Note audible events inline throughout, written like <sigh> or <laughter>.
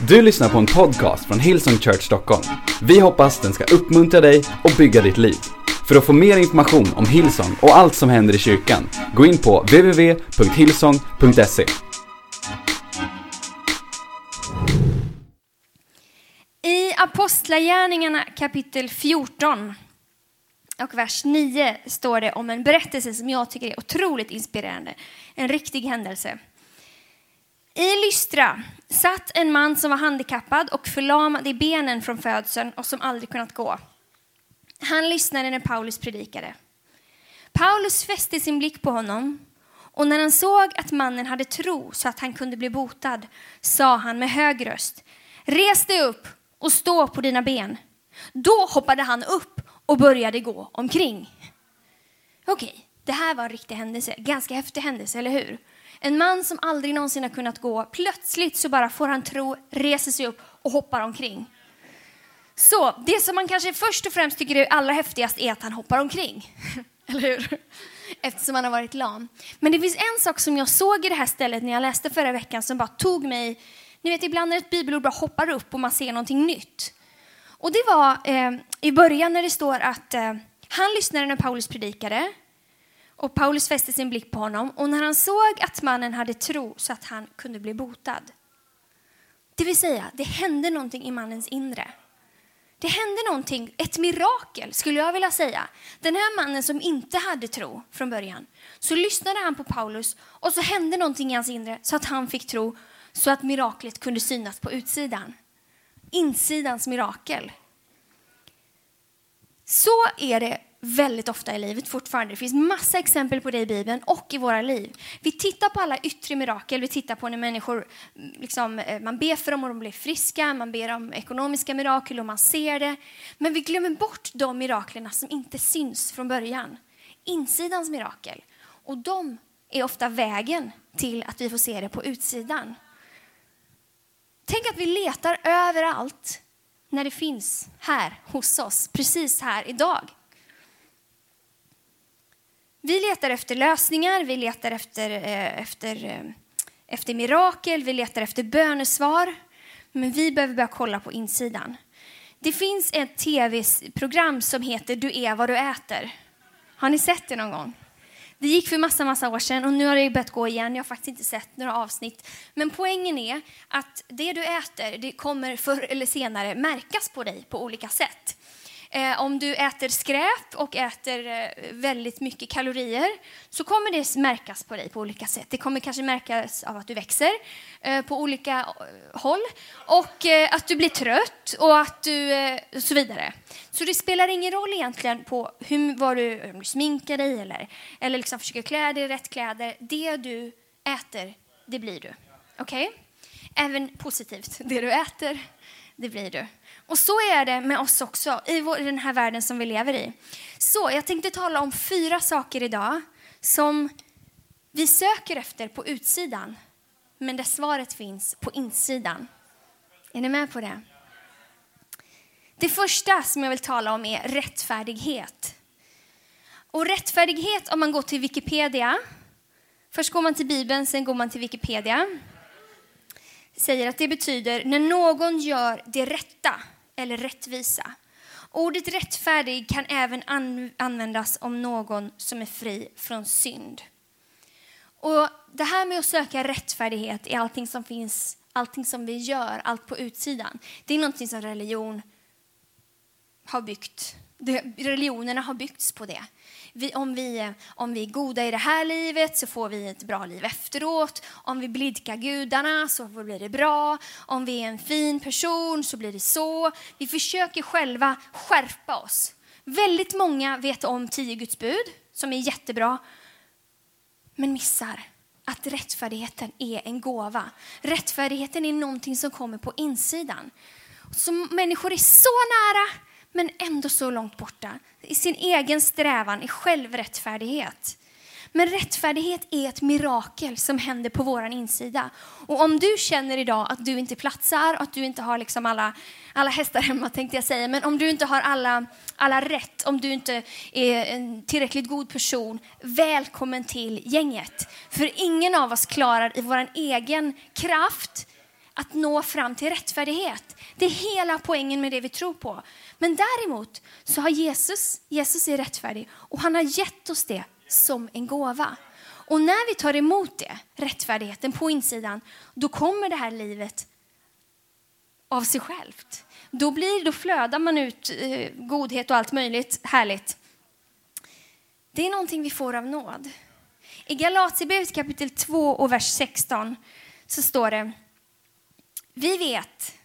Du lyssnar på en podcast från Hillsong Church Stockholm. Vi hoppas den ska uppmuntra dig och bygga ditt liv. För att få mer information om Hillsong och allt som händer i kyrkan, gå in på www.hillsong.se. I Apostlagärningarna kapitel 14 och vers 9 står det om en berättelse som jag tycker är otroligt inspirerande. En riktig händelse. I Lystra satt en man som var handikappad och förlamad i benen från födseln och som aldrig kunnat gå. Han lyssnade när Paulus predikade. Paulus fäste sin blick på honom och när han såg att mannen hade tro så att han kunde bli botad sa han med hög röst Res dig upp och stå på dina ben. Då hoppade han upp och började gå omkring. Okej, det här var en riktig händelse. Ganska häftig händelse, eller hur? En man som aldrig någonsin har kunnat gå, plötsligt så bara får han tro, reser sig upp och hoppar omkring. Så det som man kanske först och främst tycker är allra häftigast är att han hoppar omkring. <laughs> Eller hur? Eftersom han har varit lam. Men det finns en sak som jag såg i det här stället när jag läste förra veckan som bara tog mig... Ni vet ibland när ett bibelord bara hoppar upp och man ser någonting nytt. Och det var eh, i början när det står att eh, han lyssnade när Paulus predikade. Och Paulus fäste sin blick på honom och när han såg att mannen hade tro så att han kunde bli botad. Det vill säga, det hände någonting i mannens inre. Det hände någonting, ett mirakel skulle jag vilja säga. Den här mannen som inte hade tro från början, så lyssnade han på Paulus och så hände någonting i hans inre så att han fick tro så att miraklet kunde synas på utsidan. Insidans mirakel. Så är det väldigt ofta i livet fortfarande. Det finns massa exempel på det i Bibeln och i våra liv. Vi tittar på alla yttre mirakel, vi tittar på när människor, mm, liksom, eh, man ber för dem och de blir friska, man ber om ekonomiska mirakel och man ser det. Men vi glömmer bort de miraklerna som inte syns från början. Insidans mirakel. Och de är ofta vägen till att vi får se det på utsidan. Tänk att vi letar överallt när det finns här hos oss, precis här idag. Vi letar efter lösningar, vi letar efter, eh, efter, eh, efter mirakel, vi letar efter bönesvar. Men vi behöver börja kolla på insidan. Det finns ett tv-program som heter Du är vad du äter. Har ni sett det någon gång? Det gick för massa, massa år sedan och nu har det börjat gå igen. Jag har faktiskt inte sett några avsnitt. Men poängen är att det du äter, det kommer förr eller senare märkas på dig på olika sätt. Eh, om du äter skräp och äter eh, väldigt mycket kalorier så kommer det märkas på dig på olika sätt. Det kommer kanske märkas av att du växer eh, på olika eh, håll och eh, att du blir trött och att du, eh, och så vidare. Så det spelar ingen roll egentligen på hur, vad du, om du sminkar dig eller, eller liksom försöker klä dig i rätt kläder. Det du äter, det blir du. Okej? Okay? Även positivt. Det du äter, det blir du. Och så är det med oss också, i, vår, i den här världen som vi lever i. Så jag tänkte tala om fyra saker idag som vi söker efter på utsidan, men där svaret finns på insidan. Är ni med på det? Det första som jag vill tala om är rättfärdighet. Och rättfärdighet, om man går till Wikipedia, först går man till Bibeln, sen går man till Wikipedia, säger att det betyder när någon gör det rätta eller rättvisa. Ordet rättfärdig kan även användas om någon som är fri från synd. Och Det här med att söka rättfärdighet i allting som finns, allting som vi gör, allt på utsidan. Det är någonting som religion har byggt. religionerna har byggts på det vi, om, vi, om vi är goda i det här livet så får vi ett bra liv efteråt. Om vi blidkar gudarna så blir det bra. Om vi är en fin person så blir det så. Vi försöker själva skärpa oss. Väldigt många vet om tio Guds bud, som är jättebra, men missar att rättfärdigheten är en gåva. Rättfärdigheten är någonting som kommer på insidan. Så människor är så nära men ändå så långt borta i sin egen strävan i självrättfärdighet. Men rättfärdighet är ett mirakel som händer på vår insida. Och om du känner idag att du inte platsar, att du inte har liksom alla, alla hästar hemma tänkte jag säga, men om du inte har alla, alla rätt, om du inte är en tillräckligt god person, välkommen till gänget. För ingen av oss klarar i vår egen kraft att nå fram till rättfärdighet. Det är hela poängen med det vi tror på. Men däremot så har Jesus, Jesus är rättfärdig och han har gett oss det som en gåva. Och när vi tar emot det, rättfärdigheten på insidan, då kommer det här livet av sig självt. Då, blir, då flödar man ut eh, godhet och allt möjligt härligt. Det är någonting vi får av nåd. I Galaterbrevet kapitel 2 och vers 16 så står det Vi vet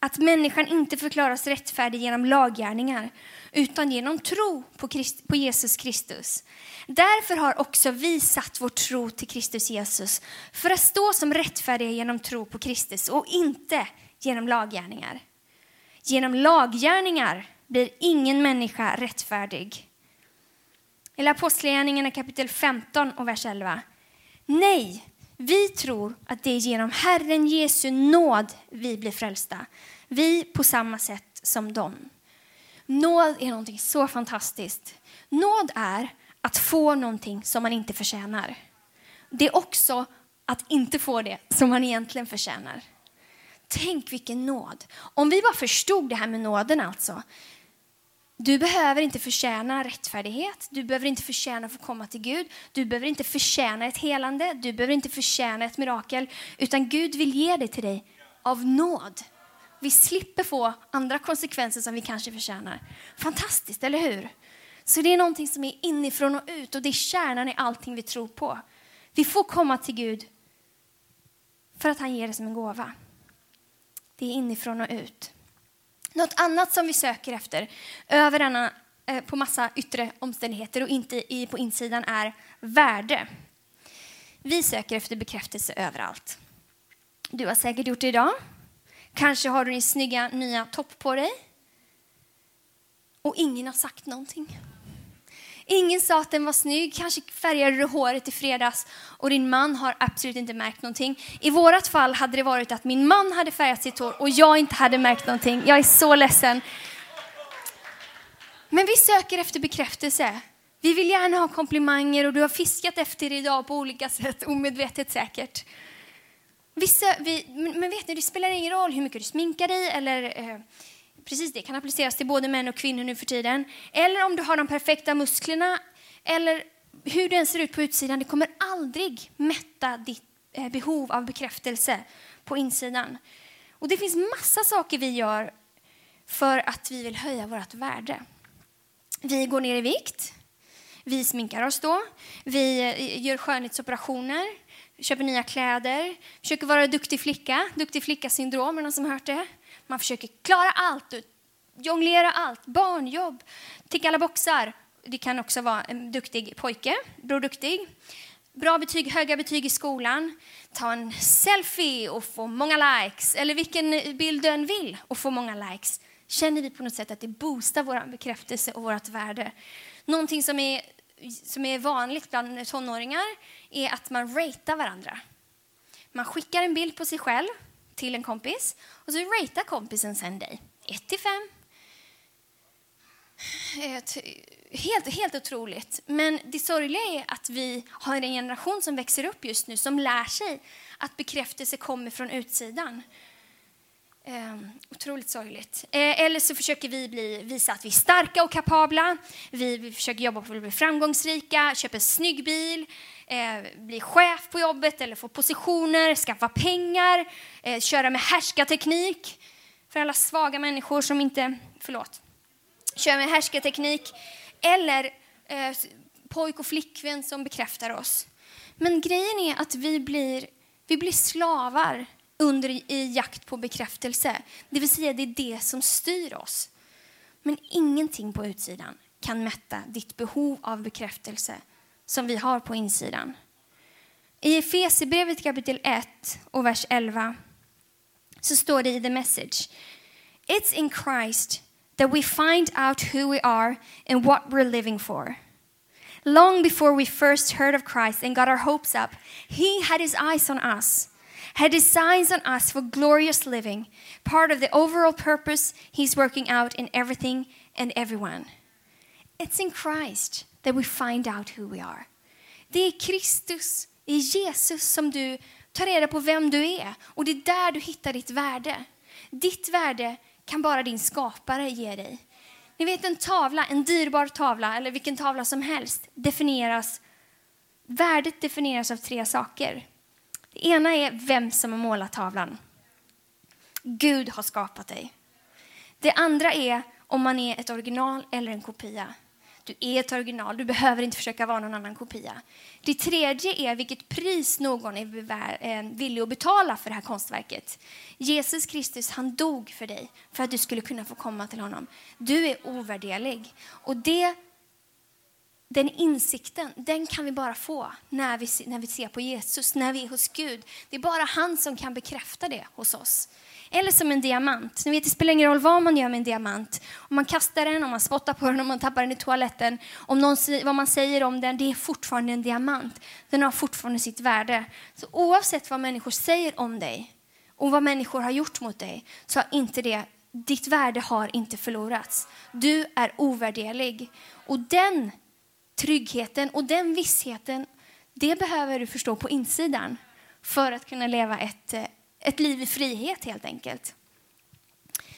att människan inte förklaras rättfärdig genom laggärningar utan genom tro på, Christ, på Jesus Kristus. Därför har också vi satt vår tro till Kristus Jesus för att stå som rättfärdiga genom tro på Kristus och inte genom laggärningar. Genom laggärningar blir ingen människa rättfärdig. Eller Apostlagärningarna kapitel 15 och vers 11. Nej, vi tror att det är genom Herren Jesu nåd vi blir frälsta. Vi på samma sätt som dem. Nåd är någonting så fantastiskt. Nåd är att få någonting som man inte förtjänar. Det är också att inte få det som man egentligen förtjänar. Tänk vilken nåd. Om vi bara förstod det här med nåden alltså. Du behöver inte förtjäna rättfärdighet, du behöver inte förtjäna att få komma till Gud, du behöver inte förtjäna ett helande, du behöver inte förtjäna ett mirakel, utan Gud vill ge det till dig av nåd. Vi slipper få andra konsekvenser som vi kanske förtjänar. Fantastiskt, eller hur? Så det är någonting som är inifrån och ut och det är kärnan i allting vi tror på. Vi får komma till Gud för att han ger det som en gåva. Det är inifrån och ut. Något annat som vi söker efter över denna, eh, på massa yttre omständigheter och inte i, på insidan är värde. Vi söker efter bekräftelse överallt. Du har säkert gjort det idag. Kanske har du din snygga nya topp på dig. Och ingen har sagt någonting. Ingen sa att den var snygg. Kanske färgade du håret i fredags och din man har absolut inte märkt någonting. I vårat fall hade det varit att min man hade färgat sitt hår och jag inte hade märkt någonting. Jag är så ledsen. Men vi söker efter bekräftelse. Vi vill gärna ha komplimanger och du har fiskat efter det idag på olika sätt, omedvetet säkert. Vissa, vi, men vet ni, det spelar ingen roll hur mycket du sminkar dig eller eh, precis det kan appliceras till både män och kvinnor nu för tiden. Eller om du har de perfekta musklerna eller hur den ser ut på utsidan. Det kommer aldrig mätta ditt eh, behov av bekräftelse på insidan. Och det finns massa saker vi gör för att vi vill höja vårt värde. Vi går ner i vikt. Vi sminkar oss då. Vi eh, gör skönhetsoperationer köper nya kläder, försöker vara duktig flicka, duktig flicka-syndrom, är någon som har hört det? Man försöker klara allt, jonglera allt, barnjobb, ticka alla boxar. Det kan också vara en duktig pojke, Bror Duktig. Bra betyg, höga betyg i skolan, ta en selfie och få många likes, eller vilken bild du än vill och få många likes. Känner vi på något sätt att det boostar vår bekräftelse och vårt värde? Någonting som är som är vanligt bland tonåringar är att man ratear varandra. Man skickar en bild på sig själv till en kompis och så ratear kompisen sen dig. 1 till 5. Eh, helt, helt otroligt. Men det sorgliga är att vi har en generation som växer upp just nu som lär sig att bekräftelse kommer från utsidan. Eh, otroligt sorgligt. Eh, eller så försöker vi bli, visa att vi är starka och kapabla. Vi, vi försöker jobba för att bli framgångsrika, köpa en snygg bil, eh, bli chef på jobbet eller få positioner, skaffa pengar, eh, köra med härskarteknik. För alla svaga människor som inte, förlåt, kör med härskarteknik. Eller eh, pojk och flickvän som bekräftar oss. Men grejen är att vi blir, vi blir slavar under i jakt på bekräftelse. Det vill säga, det är det som styr oss. Men ingenting på utsidan kan mätta ditt behov av bekräftelse som vi har på insidan. I Efesierbrevet kapitel 1 och vers 11 så står det i The Message. It's in Christ that we find out who we are and what we're living for. Long before we first heard of Christ and got our hopes up, he had his eyes on us had designs on us for glorious living, part of the overall purpose He's working out in everything and everyone. It's in Christ that we find out who we are. Det är Kristus, i Jesus som du tar reda på vem du är. Och det är där du hittar ditt värde. Ditt värde kan bara din skapare ge dig. Ni vet en tavla, en dyrbar tavla eller vilken tavla som helst definieras, värdet definieras av tre saker. Det ena är vem som har målat tavlan. Gud har skapat dig. Det andra är om man är ett original eller en kopia. Du är ett original, du behöver inte försöka vara någon annan kopia. Det tredje är vilket pris någon är eh, villig att betala för det här konstverket. Jesus Kristus, han dog för dig för att du skulle kunna få komma till honom. Du är ovärderlig. Och det, den insikten, den kan vi bara få när vi, när vi ser på Jesus, när vi är hos Gud. Det är bara han som kan bekräfta det hos oss. Eller som en diamant. Ni vet, det spelar ingen roll vad man gör med en diamant. Om man kastar den, om man spottar på den, om man tappar den i toaletten. Om någon, vad man säger om den, det är fortfarande en diamant. Den har fortfarande sitt värde. Så oavsett vad människor säger om dig och vad människor har gjort mot dig så har inte det, ditt värde har inte förlorats. Du är ovärderlig. Och den tryggheten och den vissheten, det behöver du förstå på insidan för att kunna leva ett eh, ett liv i frihet helt enkelt.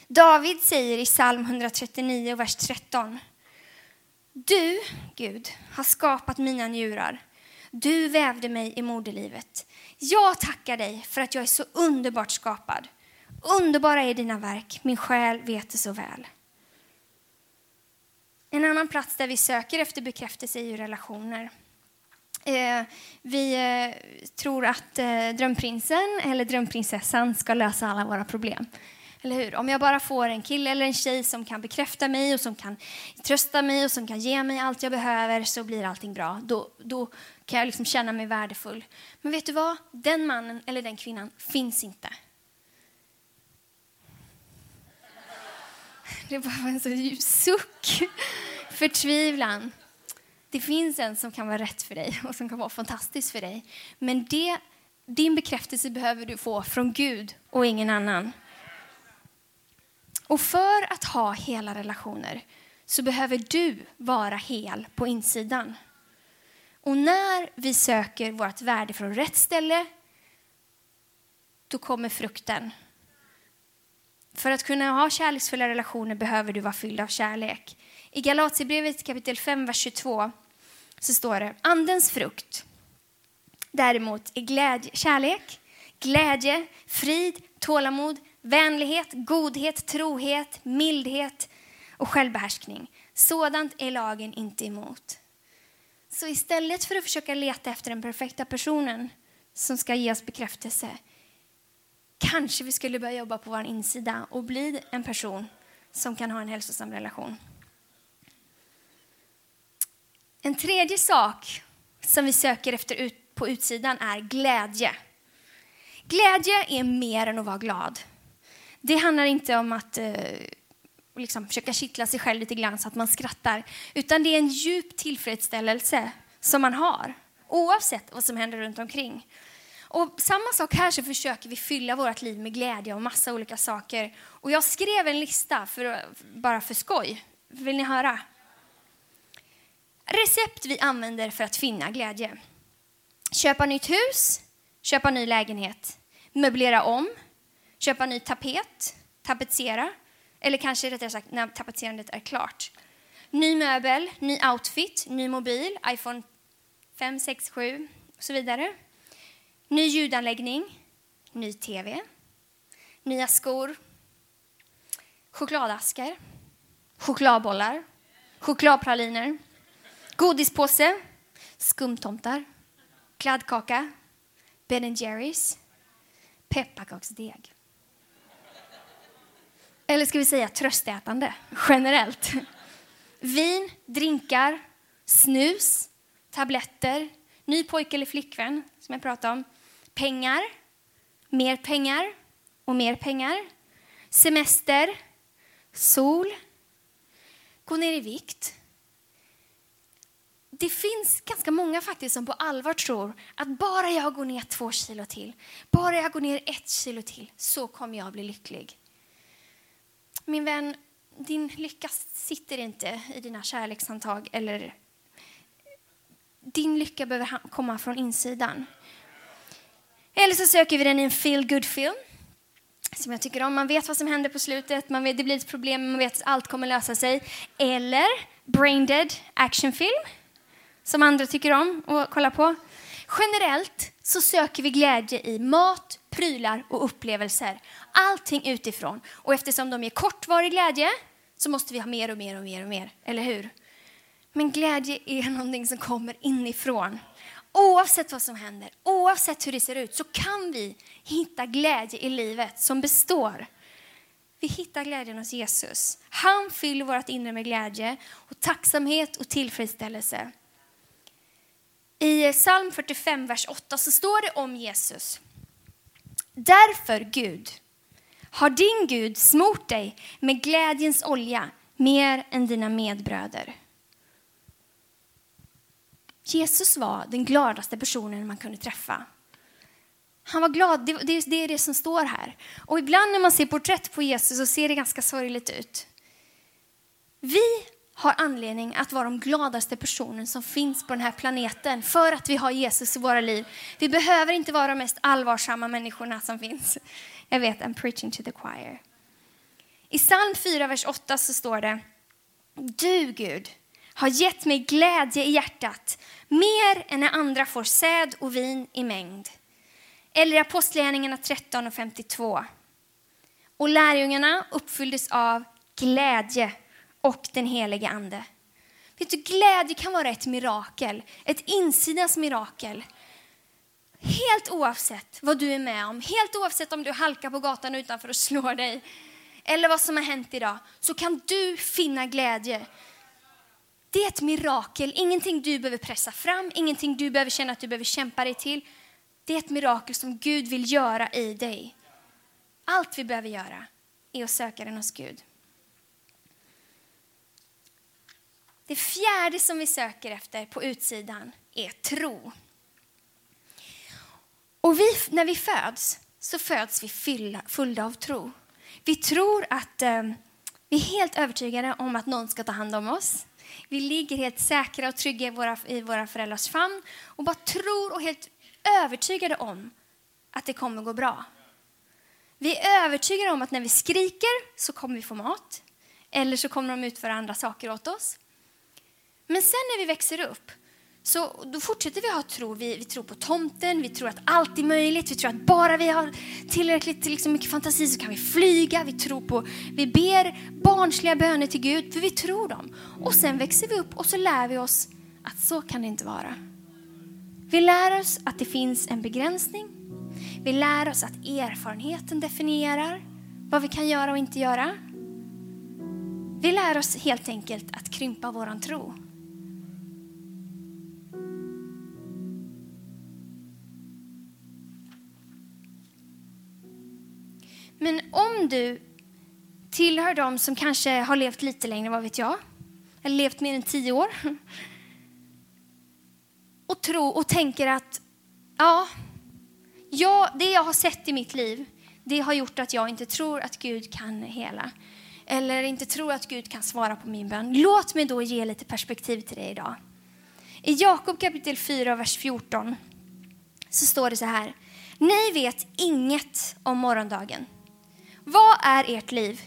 David säger i psalm 139, vers 13. Du, Gud, har skapat mina njurar. Du vävde mig i moderlivet. Jag tackar dig för att jag är så underbart skapad. Underbara är dina verk, min själ vet det så väl. En annan plats där vi söker efter bekräftelse är ju relationer. Eh, vi eh, tror att eh, drömprinsen eller drömprinsessan ska lösa alla våra problem. Eller hur? Om jag bara får en kille eller en tjej som kan bekräfta mig och som kan trösta mig och som kan ge mig allt jag behöver så blir allting bra. Då, då kan jag liksom känna mig värdefull. Men vet du vad? Den mannen eller den kvinnan finns inte. Det var en så suck, förtvivlan. Det finns en som kan vara rätt för dig <laughs> och som kan vara fantastisk för dig. Men det, din bekräftelse behöver du få från Gud och ingen annan. Och för att ha hela relationer så behöver du vara hel på insidan. Och när vi söker vårt värde från rätt ställe, då kommer frukten. För att kunna ha kärleksfulla relationer behöver du vara fylld av kärlek. I Galaterbrevet kapitel 5, vers 22 så står det andens frukt däremot är glädje, kärlek, glädje, frid, tålamod, vänlighet, godhet, trohet, mildhet och självbehärskning. Sådant är lagen inte emot. Så istället för att försöka leta efter den perfekta personen som ska ge oss bekräftelse kanske vi skulle börja jobba på vår insida och bli en person som kan ha en hälsosam relation. En tredje sak som vi söker efter ut på utsidan är glädje. Glädje är mer än att vara glad. Det handlar inte om att eh, liksom försöka kittla sig själv lite grann så att man skrattar, utan det är en djup tillfredsställelse som man har, oavsett vad som händer runt omkring. Och samma sak här så försöker vi fylla vårt liv med glädje och massa olika saker. Och jag skrev en lista för, bara för skoj. Vill ni höra? Recept vi använder för att finna glädje. Köpa nytt hus, köpa ny lägenhet, möblera om, köpa ny tapet, tapetsera, eller kanske rättare sagt när tapetserandet är klart. Ny möbel, ny outfit, ny mobil, iPhone 5, 6, 7 och så vidare. Ny ljudanläggning, ny TV, nya skor, chokladaskar, chokladbollar, chokladpraliner, Godispåse, skumtomtar, kladdkaka, Ben Jerrys, pepparkaksdeg. Eller ska vi säga tröstätande, generellt. Vin, drinkar, snus, tabletter, ny pojke eller flickvän, som jag pratade om, pengar, mer pengar och mer pengar, semester, sol, gå ner i vikt, det finns ganska många faktiskt som på allvar tror att bara jag går ner två kilo till, bara jag går ner ett kilo till, så kommer jag bli lycklig. Min vän, din lycka sitter inte i dina kärlekshandtag eller din lycka behöver komma från insidan. Eller så söker vi den i en feel good film som jag tycker om. Man vet vad som händer på slutet, man vet, det blir ett problem, man vet att allt kommer lösa sig. Eller brain dead actionfilm som andra tycker om att kolla på. Generellt så söker vi glädje i mat, prylar och upplevelser. Allting utifrån. Och eftersom de ger kortvarig glädje så måste vi ha mer och mer och mer och mer, eller hur? Men glädje är någonting som kommer inifrån. Oavsett vad som händer, oavsett hur det ser ut, så kan vi hitta glädje i livet som består. Vi hittar glädjen hos Jesus. Han fyller vårt inre med glädje och tacksamhet och tillfredsställelse. I psalm 45, vers 8 så står det om Jesus. Därför, Gud, har din Gud smort dig med glädjens olja mer än dina medbröder. Jesus var den gladaste personen man kunde träffa. Han var glad, det, det, det är det som står här. Och ibland när man ser porträtt på Jesus så ser det ganska sorgligt ut. Vi har anledning att vara de gladaste personen som finns på den här planeten för att vi har Jesus i våra liv. Vi behöver inte vara de mest allvarsamma människorna som finns. Jag vet, I'm preaching to the choir. I psalm 4, vers 8 så står det Du, Gud, har gett mig glädje i hjärtat mer än när andra får säd och vin i mängd. Eller i Apostlagärningarna 13 och 52. Och lärjungarna uppfylldes av glädje och den helige Ande. Vet du, glädje kan vara ett mirakel, ett insidans mirakel. Helt oavsett vad du är med om, helt oavsett om du halkar på gatan utanför och slår dig, eller vad som har hänt idag, så kan du finna glädje. Det är ett mirakel, ingenting du behöver pressa fram, ingenting du behöver känna att du behöver kämpa dig till. Det är ett mirakel som Gud vill göra i dig. Allt vi behöver göra är att söka den hos Gud. Det fjärde som vi söker efter på utsidan är tro. Och vi, när vi föds så föds vi fylla, fulla av tro. Vi tror att eh, vi är helt övertygade om att någon ska ta hand om oss. Vi ligger helt säkra och trygga i våra, i våra föräldrars famn och bara tror och helt övertygade om att det kommer gå bra. Vi är övertygade om att när vi skriker så kommer vi få mat. Eller så kommer de utföra andra saker åt oss. Men sen när vi växer upp så då fortsätter vi ha tro. Vi, vi tror på tomten, vi tror att allt är möjligt. Vi tror att bara vi har tillräckligt liksom, mycket fantasi så kan vi flyga. Vi tror på, vi ber barnsliga böner till Gud för vi tror dem. Och sen växer vi upp och så lär vi oss att så kan det inte vara. Vi lär oss att det finns en begränsning. Vi lär oss att erfarenheten definierar vad vi kan göra och inte göra. Vi lär oss helt enkelt att krympa våran tro. Men om du tillhör dem som kanske har levt lite längre, vad vet jag, eller levt mer än tio år och, tror och tänker att ja, ja, det jag har sett i mitt liv, det har gjort att jag inte tror att Gud kan hela. Eller inte tror att Gud kan svara på min bön. Låt mig då ge lite perspektiv till dig idag. I Jakob kapitel 4, vers 14 så står det så här. Ni vet inget om morgondagen. Vad är ert liv?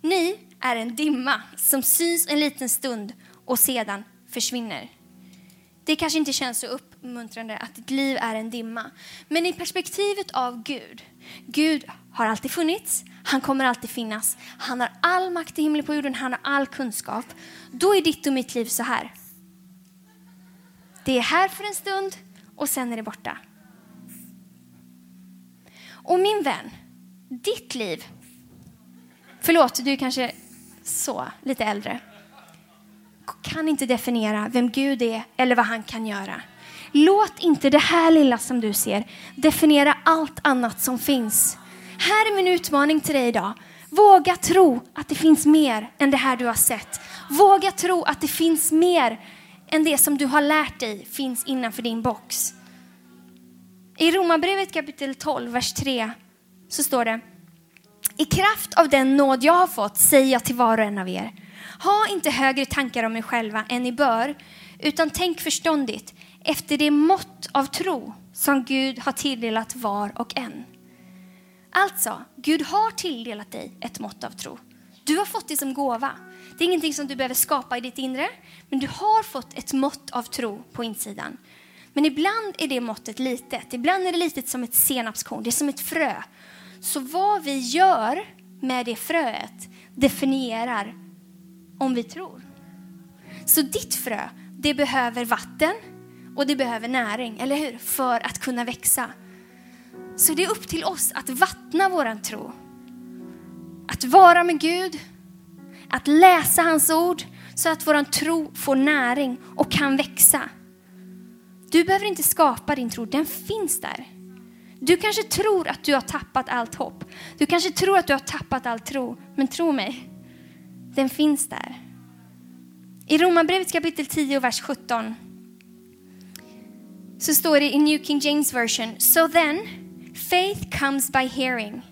Ni är en dimma som syns en liten stund och sedan försvinner. Det kanske inte känns så uppmuntrande att ditt liv är en dimma. Men i perspektivet av Gud, Gud har alltid funnits, han kommer alltid finnas. Han har all makt i himlen på jorden, han har all kunskap. Då är ditt och mitt liv så här. Det är här för en stund och sen är det borta. Och min vän, ditt liv, förlåt, du är kanske så, lite äldre, kan inte definiera vem Gud är eller vad han kan göra. Låt inte det här lilla som du ser definiera allt annat som finns. Här är min utmaning till dig idag. Våga tro att det finns mer än det här du har sett. Våga tro att det finns mer än det som du har lärt dig finns innanför din box. I Romarbrevet kapitel 12, vers 3 så står det I kraft av den nåd jag har fått säger jag till var och en av er ha inte högre tankar om er själva än ni bör utan tänk förståndigt efter det mått av tro som Gud har tilldelat var och en. Alltså, Gud har tilldelat dig ett mått av tro. Du har fått det som gåva. Det är ingenting som du behöver skapa i ditt inre, men du har fått ett mått av tro på insidan. Men ibland är det måttet litet. Ibland är det litet som ett senapskorn, det är som ett frö. Så vad vi gör med det fröet definierar om vi tror. Så ditt frö, det behöver vatten och det behöver näring, eller hur? För att kunna växa. Så det är upp till oss att vattna våran tro. Att vara med Gud, att läsa hans ord så att våran tro får näring och kan växa. Du behöver inte skapa din tro, den finns där. Du kanske tror att du har tappat allt hopp. Du kanske tror att du har tappat all tro. Men tro mig, den finns där. I Romarbrevet kapitel 10 vers 17 så står det i New King James version. So then, faith comes by hearing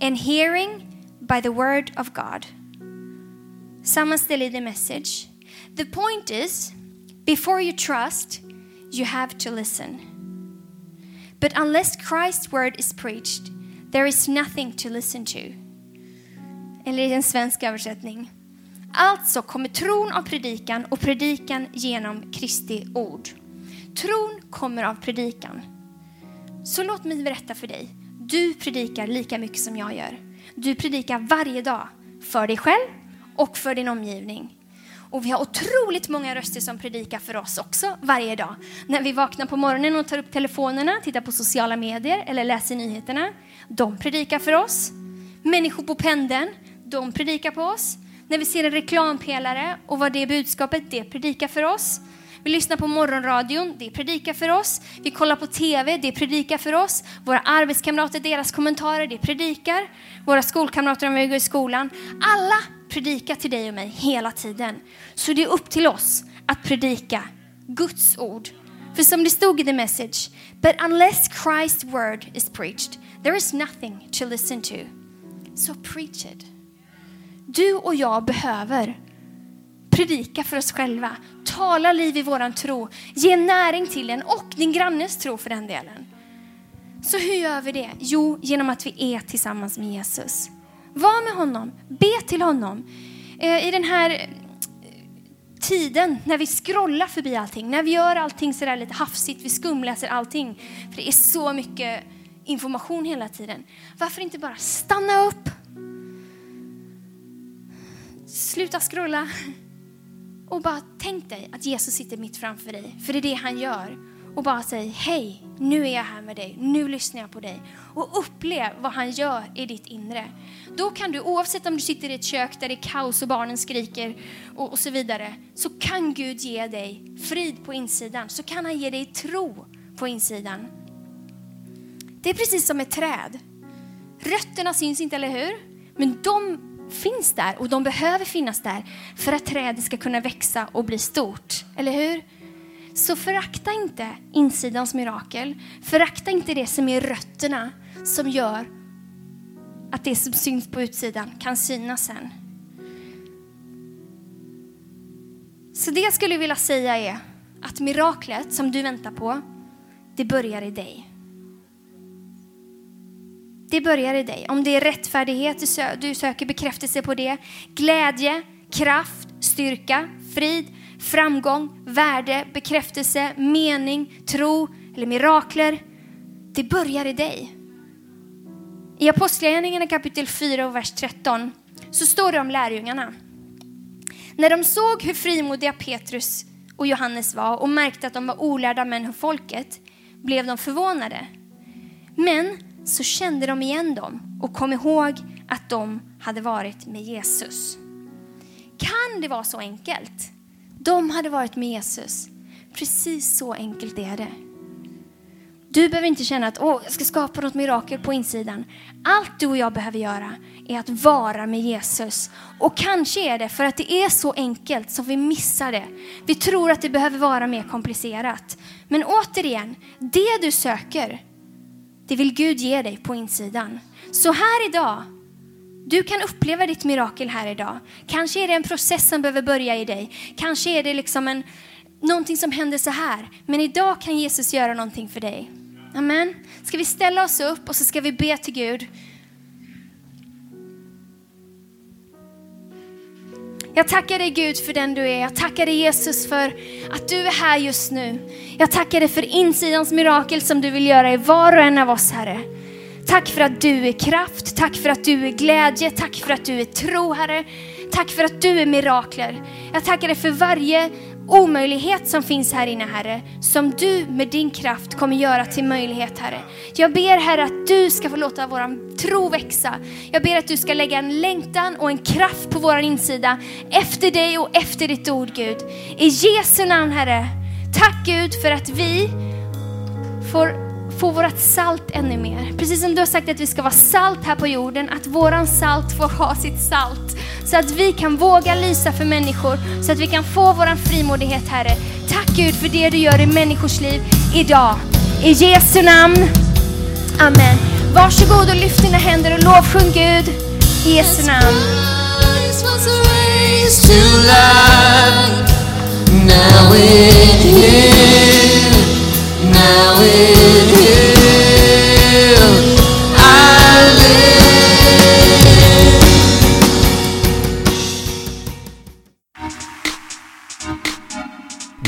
and hearing by the word of God. Samma ställe i the message. The point is, before you trust, you have to listen. But unless Christ's word is preached, there is nothing to listen to. Eller i en svensk översättning. Alltså kommer tron av predikan och predikan genom Kristi ord. Tron kommer av predikan. Så låt mig berätta för dig. Du predikar lika mycket som jag gör. Du predikar varje dag för dig själv och för din omgivning. Och vi har otroligt många röster som predikar för oss också varje dag. När vi vaknar på morgonen och tar upp telefonerna, tittar på sociala medier eller läser nyheterna. De predikar för oss. Människor på pendeln, de predikar på oss. När vi ser en reklampelare och vad det är budskapet, det predikar för oss. Vi lyssnar på morgonradion, det predikar för oss. Vi kollar på TV, det predikar för oss. Våra arbetskamrater, deras kommentarer, det predikar. Våra skolkamrater om vi går i skolan. Alla predika till dig och mig hela tiden. Så det är upp till oss att predika Guds ord. För som det stod i the message, but unless Christ's word is preached, there is nothing to listen to. So preach it. Du och jag behöver predika för oss själva, tala liv i våran tro, ge näring till den och din grannes tro för den delen. Så hur gör vi det? Jo, genom att vi är tillsammans med Jesus. Var med honom, be till honom. Eh, I den här eh, tiden när vi scrollar förbi allting, när vi gör allting sådär lite hafsigt, vi skumläser allting, för det är så mycket information hela tiden. Varför inte bara stanna upp? Sluta scrolla och bara tänk dig att Jesus sitter mitt framför dig, för det är det han gör. Och bara säg hej, nu är jag här med dig, nu lyssnar jag på dig. Och upplev vad han gör i ditt inre. Då kan du, oavsett om du sitter i ett kök där det är kaos och barnen skriker och, och så vidare, så kan Gud ge dig frid på insidan. Så kan han ge dig tro på insidan. Det är precis som ett träd. Rötterna syns inte, eller hur? Men de finns där och de behöver finnas där för att trädet ska kunna växa och bli stort. Eller hur? Så förakta inte insidans mirakel. Förakta inte det som är rötterna som gör att det som syns på utsidan kan synas sen. Så det jag skulle vilja säga är att miraklet som du väntar på, det börjar i dig. Det börjar i dig. Om det är rättfärdighet, du söker bekräftelse på det. Glädje, kraft, styrka, frid, framgång, värde, bekräftelse, mening, tro eller mirakler. Det börjar i dig. I Apostlagärningarna kapitel 4 och vers 13 så står det om lärjungarna. När de såg hur frimodiga Petrus och Johannes var och märkte att de var olärda män hos folket blev de förvånade. Men så kände de igen dem och kom ihåg att de hade varit med Jesus. Kan det vara så enkelt? De hade varit med Jesus. Precis så enkelt är det. Du behöver inte känna att Åh, jag ska skapa något mirakel på insidan. Allt du och jag behöver göra är att vara med Jesus. Och kanske är det för att det är så enkelt som vi missar det. Vi tror att det behöver vara mer komplicerat. Men återigen, det du söker, det vill Gud ge dig på insidan. Så här idag, du kan uppleva ditt mirakel här idag. Kanske är det en process som behöver börja i dig. Kanske är det liksom en, någonting som händer så här. Men idag kan Jesus göra någonting för dig. Amen. Ska vi ställa oss upp och så ska vi be till Gud. Jag tackar dig Gud för den du är. Jag tackar dig Jesus för att du är här just nu. Jag tackar dig för insidans mirakel som du vill göra i var och en av oss Herre. Tack för att du är kraft, tack för att du är glädje, tack för att du är tro Herre. Tack för att du är mirakler. Jag tackar dig för varje omöjlighet som finns här inne Herre, som du med din kraft kommer göra till möjlighet Herre. Jag ber Herre att du ska få låta vår tro växa. Jag ber att du ska lägga en längtan och en kraft på vår insida efter dig och efter ditt ord Gud. I Jesu namn Herre. Tack Gud för att vi får få vårt salt ännu mer. Precis som du har sagt att vi ska vara salt här på jorden, att våran salt får ha sitt salt. Så att vi kan våga lysa för människor, så att vi kan få våran frimodighet Herre. Tack Gud för det du gör i människors liv idag. I Jesu namn. Amen. Varsågod och lyft dina händer och lovsjung Gud. I Jesu namn. Now in Him,